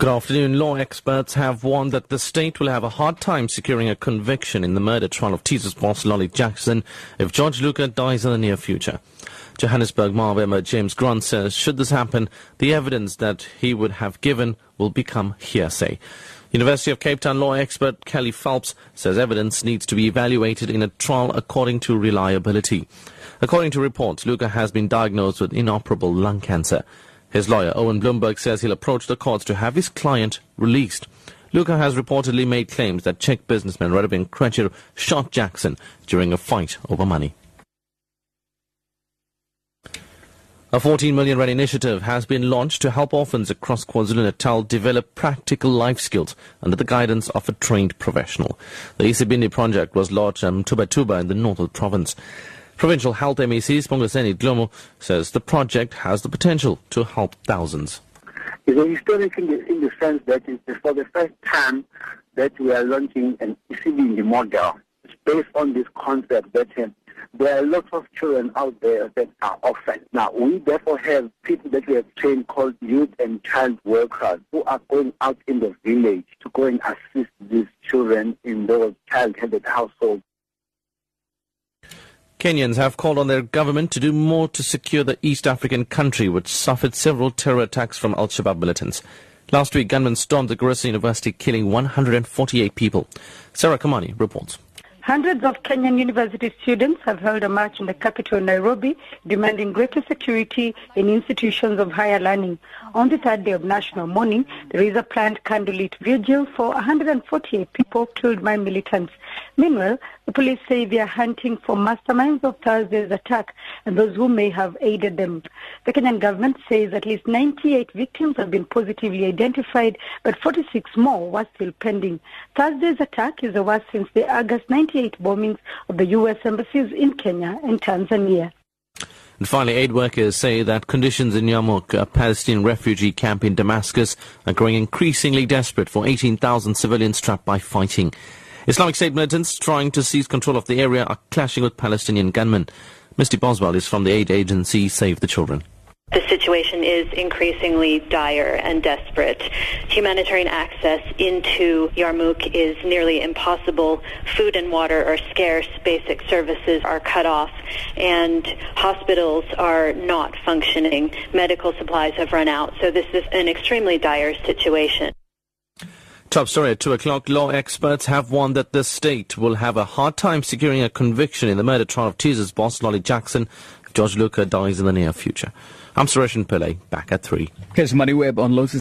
Good afternoon. Law experts have warned that the state will have a hard time securing a conviction in the murder trial of Teazers boss Lolly Jackson if George Louka dies in the near future. Johannesburg Mawabema James Grant says should this happen, the evidence that he would have given will become hearsay. University of Cape Town law expert Kelly Phelps says evidence needs to be evaluated in a trial according to reliability. According to reports, Louka has been diagnosed with inoperable lung cancer. His lawyer, Owen Bloomberg, says he'll approach the courts to have his client released. Louka has reportedly made claims that Czech businessman Radovan Krejcir shot Jackson during a fight over money. A 14 million rand initiative has been launched to help orphans across KwaZulu-Natal develop practical life skills under the guidance of a trained professional. The Isibindi project was launched in Tuba in the North of the Province. Provincial Health MEC Sibongiseni Dhlomo says the project has the potential to help thousands. It's a historic in the, in the sense that it's for the first time that we are launching an the model. It's based on this concept that uh, there are lots of children out there that are orphaned. Now, we therefore have people that we have trained called youth and child workers who are going out in the village to go and assist these children in those child-headed households Kenyans have called on their government to do more to secure the East African country, which suffered several terror attacks from Al Shabaab militants. Last week, gunmen stormed the Garissa University, killing 148 people. Sarah Kamani reports. Hundreds of Kenyan university students have held a march in the capital, Nairobi, demanding greater security in institutions of higher learning. On the third day of national mourning, there is a planned candlelit vigil for 148 people killed by militants. Meanwhile, the police say they are hunting for masterminds of Thursday's attack and those who may have aided them. The Kenyan government says at least 98 victims have been positively identified, but 46 more were still pending. Thursday's attack is the worst since the August 98 bombings of the U.S. embassies in Kenya and Tanzania. And finally, aid workers say that conditions in Yarmouk, a Palestinian refugee camp in Damascus, are growing increasingly desperate for 18,000 civilians trapped by fighting. Islamic State militants trying to seize control of the area are clashing with Palestinian gunmen. Misty Buswell is from the aid agency Save the Children. The situation is increasingly dire and desperate. Humanitarian access into Yarmouk is nearly impossible. Food and water are scarce. Basic services are cut off. And hospitals are not functioning. Medical supplies have run out. So this is an extremely dire situation. Top story at 2 o'clock. Law experts have warned that the state will have a hard time securing a conviction in the murder trial of Teazers boss, Lolly Jackson, if George Louka dies in the near future. I'm Sareshen Pillay, back at 3. Here's Moneyweb on Lotus.